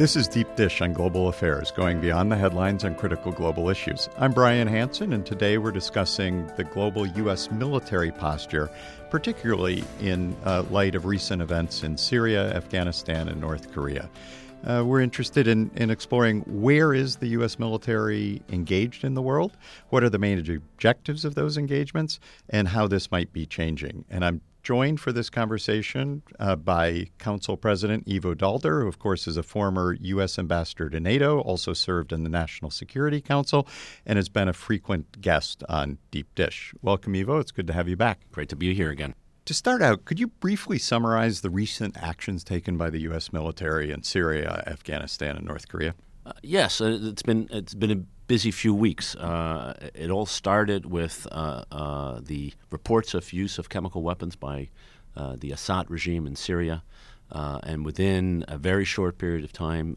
This is Deep Dish on Global Affairs, going beyond the headlines on critical global issues. I'm Brian Hanson, and today we're discussing the global U.S. military posture, particularly in uh, light of recent events in Syria, Afghanistan, and North Korea. Uh, we're interested in, in exploring where is the U.S. military engaged in the world, what are the main objectives of those engagements, and how this might be changing. And I'm joined for this conversation uh, by Council President Ivo Daalder, who, of course, is a former U.S. ambassador to NATO, also served in the National Security Council, and has been a frequent guest on Deep Dish. Welcome, Ivo. It's good to have you back. Great to be here again. To start out, could you briefly summarize the recent actions taken by the U.S. military in Syria, Afghanistan, and North Korea? Uh, yes, uh, it's been it's been a busy few weeks. Uh, it all started with uh, uh, the reports of use of chemical weapons by uh, the Assad regime in Syria. and within a very short period of time,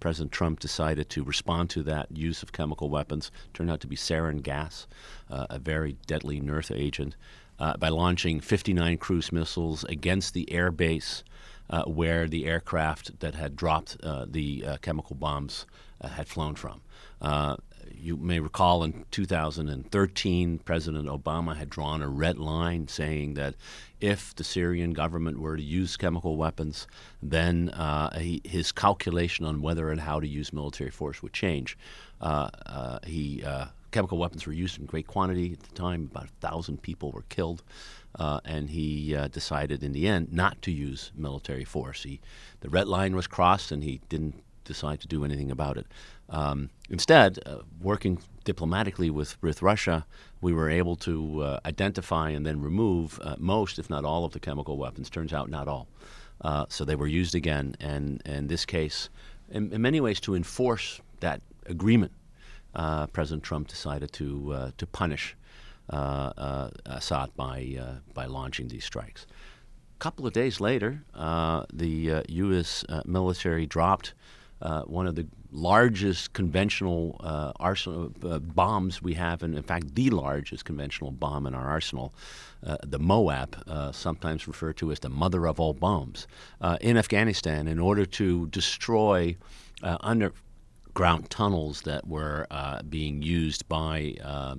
President Trump decided to respond to that use of chemical weapons. Turned out to be sarin gas, a very deadly nerve agent, by launching 59 cruise missiles against the air base uh, where the aircraft that had dropped uh, the uh, chemical bombs uh, had flown from. Uh, you may recall in 2013, President Obama had drawn a red line saying that if the Syrian government were to use chemical weapons, then uh, he, his calculation on whether and how to use military force would change. he chemical weapons were used in great quantity at the time. About a thousand people were killed, uh, and he uh, decided in the end not to use military force. He, the red line was crossed, and he didn't decide to do anything about it. Um, instead, uh, working diplomatically with, with Russia, we were able to uh, identify and then remove uh, most, if not all, of the chemical weapons. Turns out, not all. Uh, so they were used again, and, in this case, in, in many ways, to enforce that agreement uh, President Trump decided to uh, to punish Assad by by launching these strikes. A couple of days later, the U.S. military dropped one of the largest conventional arsenal bombs we have, and in fact, the largest conventional bomb in our arsenal, the MOAB, sometimes referred to as the mother of all bombs, in Afghanistan, in order to destroy under ground tunnels that were uh, being used by uh,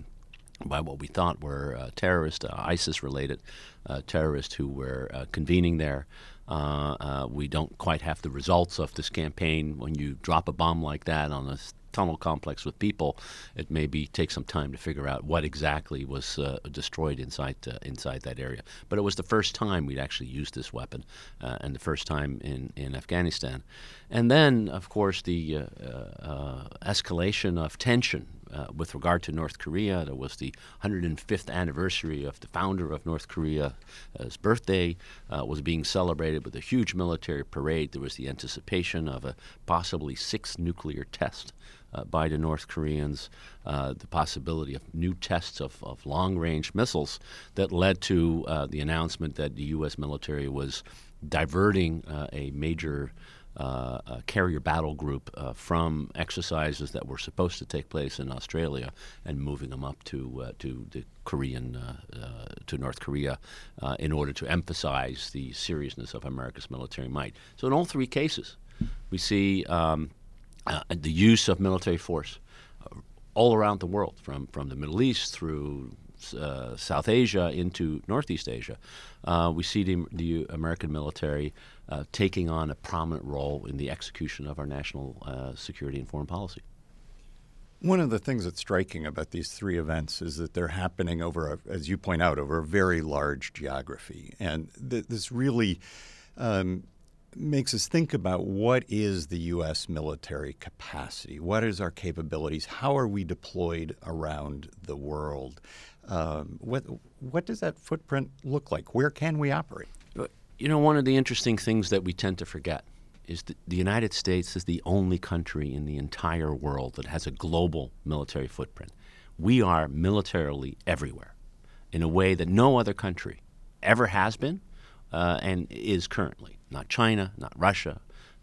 by what we thought were uh, terrorists, uh, ISIS-related uh, terrorists who were uh, convening there. We don't quite have the results of this campaign. When you drop a bomb like that on a tunnel complex with people, it maybe takes some time to figure out what exactly was uh, destroyed inside uh, inside that area. But it was the first time we'd actually used this weapon, uh, and the first time in, in Afghanistan. And then, of course, the uh, uh, escalation of tension uh, with regard to North Korea. There was the 105th anniversary of the founder of North Korea's birthday uh, was being celebrated with a huge military parade. There was the anticipation of a possibly sixth nuclear test. Uh, by the North Koreans, uh, the possibility of new tests of, of long range missiles that led to uh, the announcement that the U.S. military was diverting uh, a major uh, carrier battle group uh, from exercises that were supposed to take place in Australia and moving them up to uh, to the Korean uh, uh, to North Korea uh, in order to emphasize the seriousness of America's military might. So in all three cases, we see um, the use of military force all around the world, from from the Middle East through uh, South Asia into Northeast Asia, uh, we see the, the American military uh, taking on a prominent role in the execution of our national uh, security and foreign policy. One of the things that's striking about these three events is that they're happening over, a, as you point out, over a very large geography, and th- this really um, makes us think about what is the U.S. military capacity, what is our capabilities, how are we deployed around the world, um, what what does that footprint look like? Where can we operate? You know, one of the interesting things that we tend to forget is that the United States is the only country in the entire world that has a global military footprint. We are militarily everywhere in a way that no other country ever has been uh, and is currently. Not China, not Russia,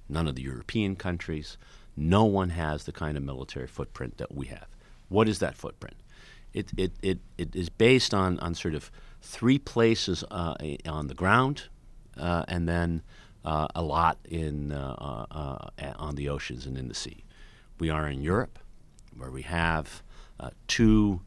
none of the European countries. No one has the kind of military footprint that we have. What is that footprint? It, it, it, it is based on, on sort of three places uh, on the ground Uh, and then uh, a lot in uh, uh, uh, on the oceans and in the sea. We are in Europe, where we have uh, two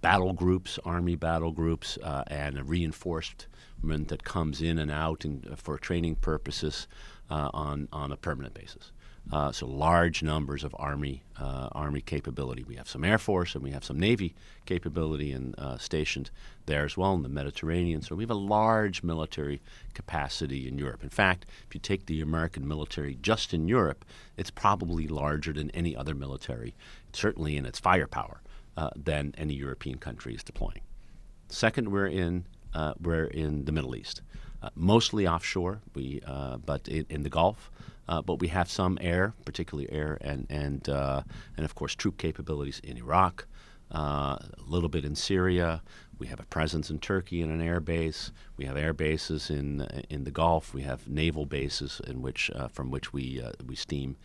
battle groups, army battle groups, and a reinforcement that comes in and out and, for training purposes on on a permanent basis. Uh, so large numbers of army uh, army capability. We have some air force and we have some navy capability and uh, stationed there as well in the Mediterranean. So we have a large military capacity in Europe. In fact, if you take the American military just in Europe, it's probably larger than any other military, certainly in its firepower, uh, than any European country is deploying. Second, we're in uh, we're in the Middle East, uh, mostly offshore. We but in, in the Gulf. Uh, but we have some air, particularly air, and and uh, and of course troop capabilities in Iraq, uh, a little bit in Syria. We have a presence in Turkey in an air base. We have air bases in in the Gulf. We have naval bases in which uh, from which we uh, we steam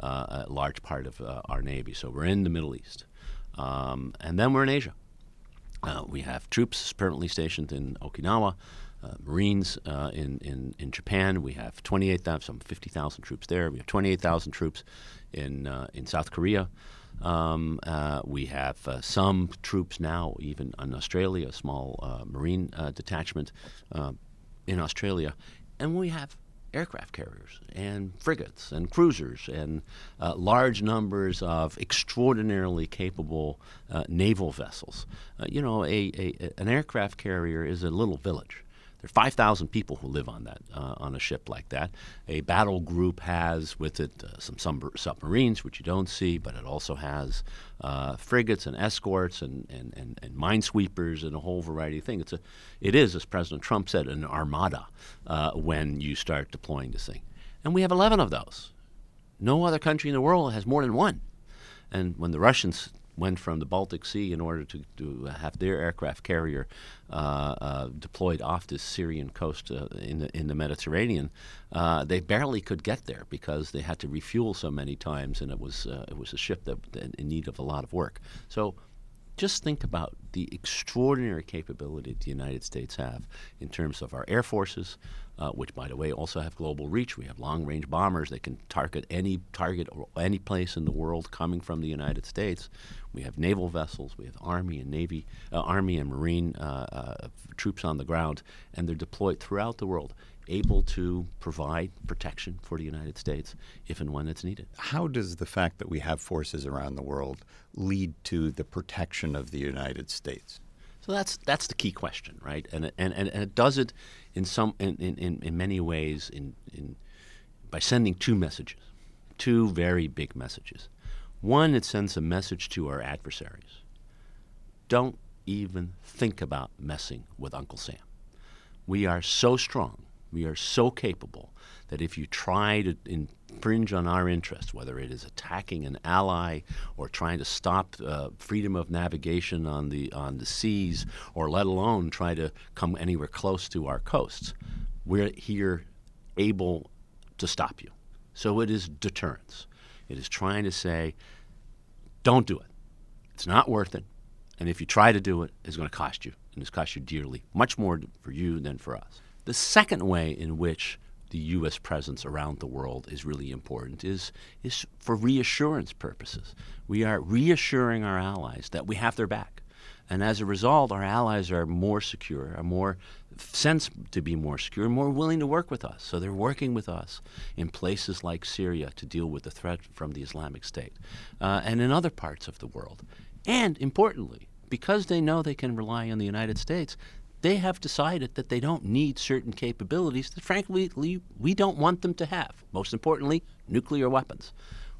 uh, a large part of our navy. So we're in the Middle East, um, and then we're in Asia. we have troops permanently stationed in Okinawa. Uh, Marines uh, in, in, in Japan. We have 28,000, some 50,000 troops there. We have 28,000 troops in, uh, in South Korea. Um, uh, we have uh, some troops now, even in Australia, a small uh, Marine detachment in Australia. And we have aircraft carriers and frigates and cruisers and uh, large numbers of extraordinarily capable uh, naval vessels. Uh, you know, a, a, an aircraft carrier is a little village. There are 5,000 people who live on that uh, on a ship like that. A battle group has with it uh, some, submarines, which you don't see, but it also has uh, frigates and escorts and, and, and, and, minesweepers and a whole variety of things. It's a, it is, as President Trump said, an armada uh, when you start deploying this thing. And we have 11 of those. No other country in the world has more than one. And when the Russians went from the Baltic Sea in order to, to have their aircraft carrier uh, uh, deployed off the Syrian coast uh, in, the, in the Mediterranean. They barely could get there because they had to refuel so many times, and it was, it was a ship that in need of a lot of work. So just think about the extraordinary capability the United States have in terms of our air forces, uh, which, by the way, also have global reach. We have long-range bombers that can target any target or any place in the world coming from the United States. We have naval vessels. We have Army and Navy, uh, Army and Marine uh, uh troops on the ground, and they're deployed throughout the world able to provide protection for the United States if and when it's needed. How does the fact that we have forces around the world lead to the protection of the United States? So that's that's the key question, right? And and, and, and it does it in some in, in, in many ways in, in by sending two messages, two very big messages. One, it sends a message to our adversaries. Don't even think about messing with Uncle Sam. We are so strong we are so capable that if you try to infringe on our interests, whether it is attacking an ally or trying to stop uh, freedom of navigation on the on the seas, or let alone try to come anywhere close to our coasts, we're here able to stop you. So it is deterrence. It is trying to say, don't do it. It's not worth it. And if you try to do it, it's going to cost you, and it's cost you dearly, much more for you than for us. The second way in which the U.S. presence around the world is really important is, is for reassurance purposes. We are reassuring our allies that we have their back. And as a result, our allies are more secure, are more sense to be more secure, more willing to work with us. So they're working with us in places like Syria to deal with the threat from the Islamic State uh, and in other parts of the world. And importantly, because they know they can rely on the United States, they have decided that they don't need certain capabilities that, frankly, we don't want them to have. Most importantly, nuclear weapons.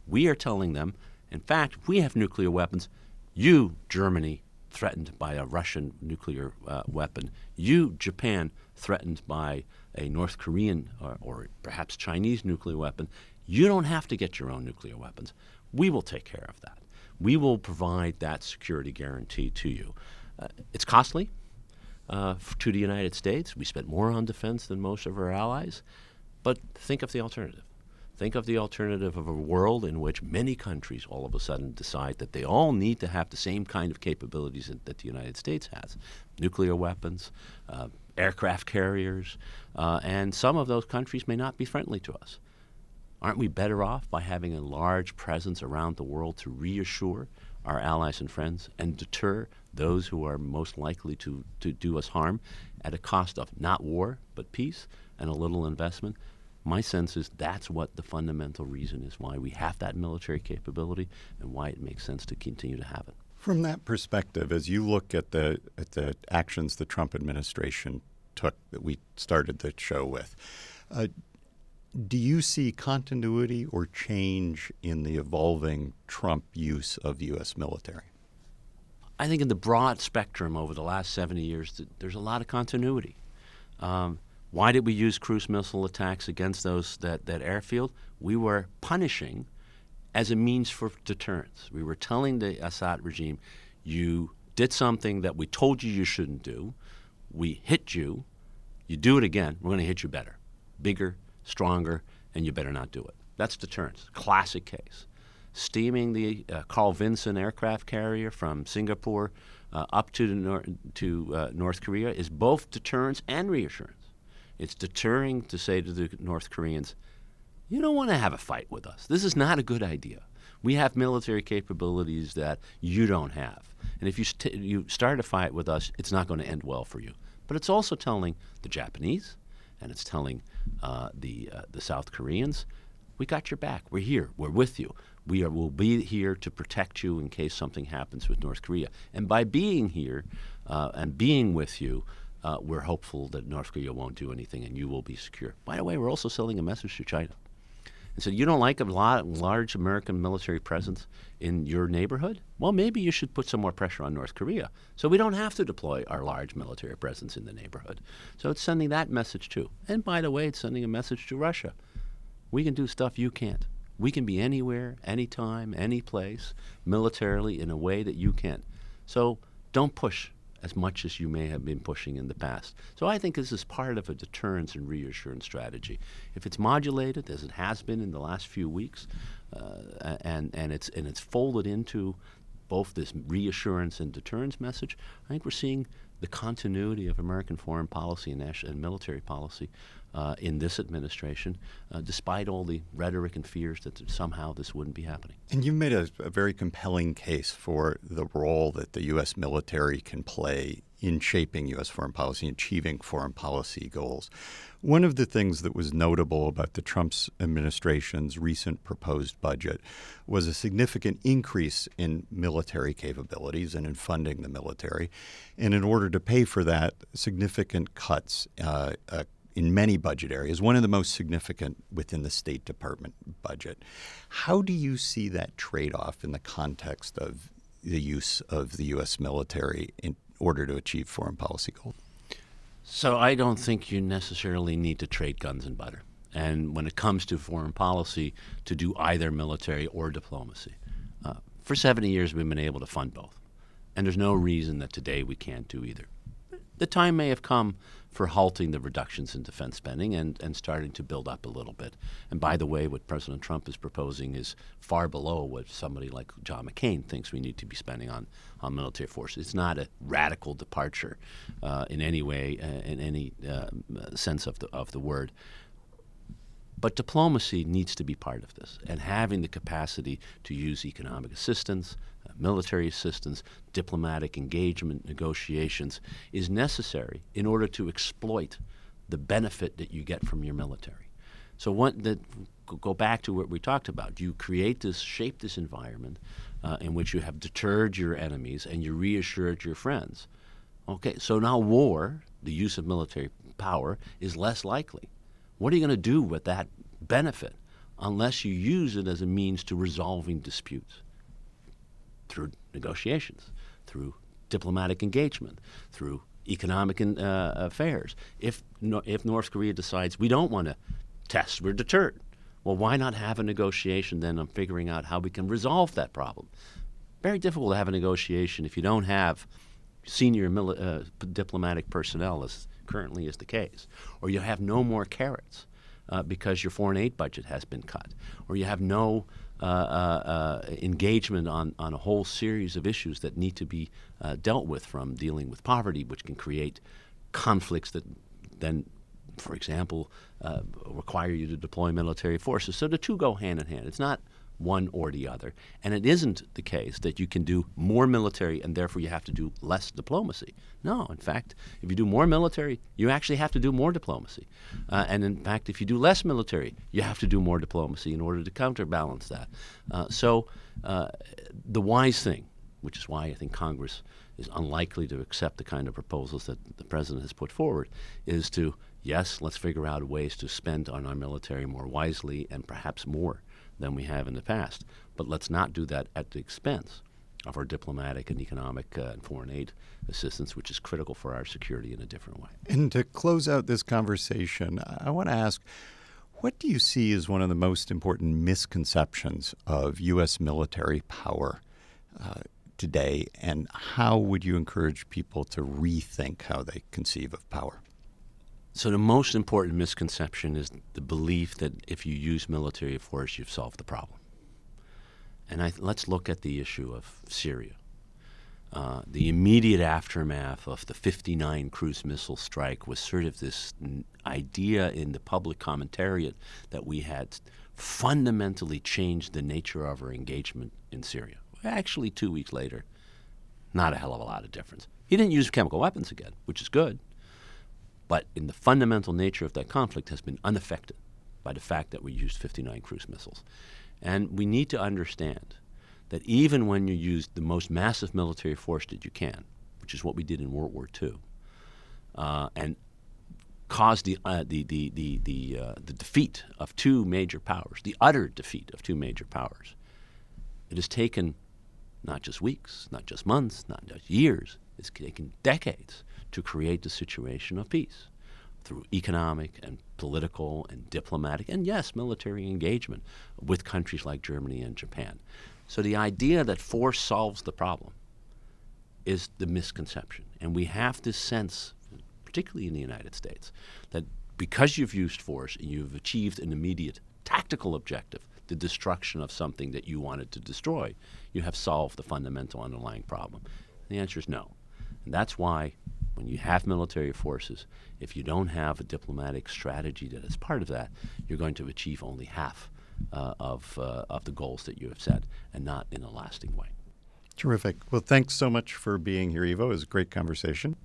We are telling them, in fact, we have nuclear weapons. You, Germany, threatened by a Russian nuclear uh, weapon. You, Japan, threatened by a North Korean or, or, perhaps Chinese nuclear weapon. You don't have to get your own nuclear weapons. We will take care of that. We will provide that security guarantee to you. Uh, it's costly uh, to the United States. We spent more on defense than most of our allies. But think of the alternative. Think of the alternative of a world in which many countries all of a sudden decide that they all need to have the same kind of capabilities that the United States has nuclear weapons, uh, aircraft carriers, uh, and some of those countries may not be friendly to us. Aren't we better off by having a large presence around the world to reassure our allies and friends and deter those who are most likely to, to do us harm at a cost of not war, but peace and a little investment? My sense is that's what the fundamental reason is why we have that military capability and why it makes sense to continue to have it. From that perspective, as you look at the at the actions the Trump administration took that we started the show with, uh, do you see continuity or change in the evolving Trump use of U.S. military? I think in the broad spectrum over the last 70 years, there's a lot of continuity. Um, why did we use cruise missile attacks against those that, that airfield? We were punishing as a means for deterrence. We were telling the Assad regime, you did something that we told you you shouldn't do. We hit you. You do it again, we're going to hit you better, bigger, stronger, and you better not do it. That's deterrence. Classic case. Steaming the uh, Carl Vinson aircraft carrier from Singapore uh, up to, nor- to uh, North Korea is both deterrence and reassurance. It's deterring to say to the North Koreans, you don't want to have a fight with us. This is not a good idea. We have military capabilities that you don't have. And if you, st- you start a fight with us, it's not going to end well for you. But it's also telling the Japanese and it's telling uh, the, uh, the South Koreans, we got your back. We're here. We're with you. We are, will be here to protect you in case something happens with North Korea. And by being here uh, and being with you, uh, we're hopeful that North Korea won't do anything and you will be secure. By the way, we're also sending a message to China. And so you don't like a lot, large American military presence in your neighborhood? Well, maybe you should put some more pressure on North Korea so we don't have to deploy our large military presence in the neighborhood. So it's sending that message too. And by the way, it's sending a message to Russia. We can do stuff you can't. We can be anywhere, anytime, any place, militarily in a way that you can't. So don't push as much as you may have been pushing in the past. So I think this is part of a deterrence and reassurance strategy. If it's modulated, as it has been in the last few weeks, uh, and, and, it's, and it's folded into both this reassurance and deterrence message, I think we're seeing the continuity of American foreign policy and, and military policy uh, in this administration, uh, despite all the rhetoric and fears that somehow this wouldn't be happening. And you've made a, a, very compelling case for the role that the U.S. military can play in shaping U.S. foreign policy, and achieving foreign policy goals. One of the things that was notable about the Trump administration's recent proposed budget was a significant increase in military capabilities and in funding the military. And in order to pay for that, significant cuts uh, uh, in many budget areas, one of the most significant within the State Department budget. How do you see that trade off in the context of the use of the U.S. military in order to achieve foreign policy goals? So I don't think you necessarily need to trade guns and butter. And when it comes to foreign policy, to do either military or diplomacy. Uh, for 70 years, we've been able to fund both. And there's no reason that today we can't do either. The time may have come for halting the reductions in defense spending and, and starting to build up a little bit. And by the way, what President Trump is proposing is far below what somebody like John McCain thinks we need to be spending on, on military forces. It's not a radical departure uh, in any way, uh, in any uh, sense of the, of the word. But diplomacy needs to be part of this, and having the capacity to use economic assistance, uh, military assistance, diplomatic engagement, negotiations is necessary in order to exploit the benefit that you get from your military. So, what that go back to what we talked about. You create this, shape this environment uh, in which you have deterred your enemies and you reassured your friends. Okay, so now war, the use of military power, is less likely. What are you going to do with that benefit unless you use it as a means to resolving disputes through negotiations, through diplomatic engagement, through economic in, uh, affairs? If, if North Korea decides we don't want to test, we're deterred. Well, why not have a negotiation then on figuring out how we can resolve that problem? Very difficult to have a negotiation if you don't have senior mili- uh, diplomatic personnel, as currently is the case, or you have no more carrots uh, because your foreign aid budget has been cut, or you have no uh, uh, uh engagement on, on a whole series of issues that need to be uh, dealt with, from dealing with poverty, which can create conflicts that then, for example, uh, require you to deploy military forces. So the two go hand in hand. It's not one or the other. And it isn't the case that you can do more military and therefore you have to do less diplomacy. No, in fact, if you do more military, you actually have to do more diplomacy. Uh, and in fact, if you do less military, you have to do more diplomacy in order to counterbalance that. Uh, so uh, the wise thing, which is why I think Congress is unlikely to accept the kind of proposals that the president has put forward, is to yes, let's figure out ways to spend on our military more wisely and perhaps more than we have in the past. But let's not do that at the expense of our diplomatic and economic uh, and foreign aid assistance, which is critical for our security in a different way. And to close out this conversation, I want to ask what do you see as one of the most important misconceptions of U.S. military power uh, today, and how would you encourage people to rethink how they conceive of power? So, the most important misconception is the belief that if you use military force, you've solved the problem. And I, let's look at the issue of Syria. Uh, the immediate aftermath of the 59 cruise missile strike was sort of this idea in the public commentariat that we had fundamentally changed the nature of our engagement in Syria. Actually, two weeks later, not a hell of a lot of difference. He didn't use chemical weapons again, which is good. But in the fundamental nature of that conflict has been unaffected by the fact that we used 59 cruise missiles. And we need to understand that even when you use the most massive military force that you can, which is what we did in World War II, uh, and caused the, uh, the, the, the, the, uh, the defeat of two major powers, the utter defeat of two major powers, it has taken not just weeks, not just months, not just years, it's taken decades to create the situation of peace through economic and political and diplomatic and yes, military engagement with countries like Germany and Japan. So the idea that force solves the problem is the misconception. And we have this sense, particularly in the United States, that because you've used force and you've achieved an immediate tactical objective, the destruction of something that you wanted to destroy, you have solved the fundamental underlying problem. And the answer is no. And that's why when you have military forces, if you don't have a diplomatic strategy that is part of that, you're going to achieve only half uh, of, uh, of the goals that you have set and not in a lasting way. Terrific. Well, thanks so much for being here, Ivo. It was a great conversation.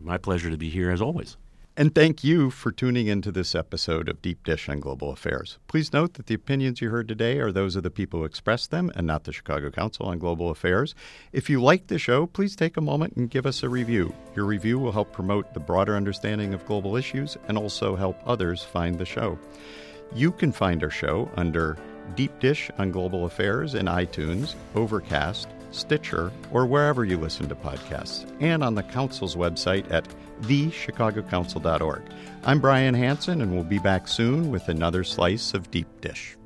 My pleasure to be here as always. And thank you for tuning into this episode of Deep Dish on Global Affairs. Please note that the opinions you heard today are those of the people who expressed them and not the Chicago Council on Global Affairs. If you like the show, please take a moment and give us a review. Your review will help promote the broader understanding of global issues and also help others find the show. You can find our show under Deep Dish on Global Affairs in iTunes, Overcast, Stitcher, or wherever you listen to podcasts, and on the Council's website at thechicagocouncil.org. I'm Brian Hanson, and we'll be back soon with another slice of Deep Dish.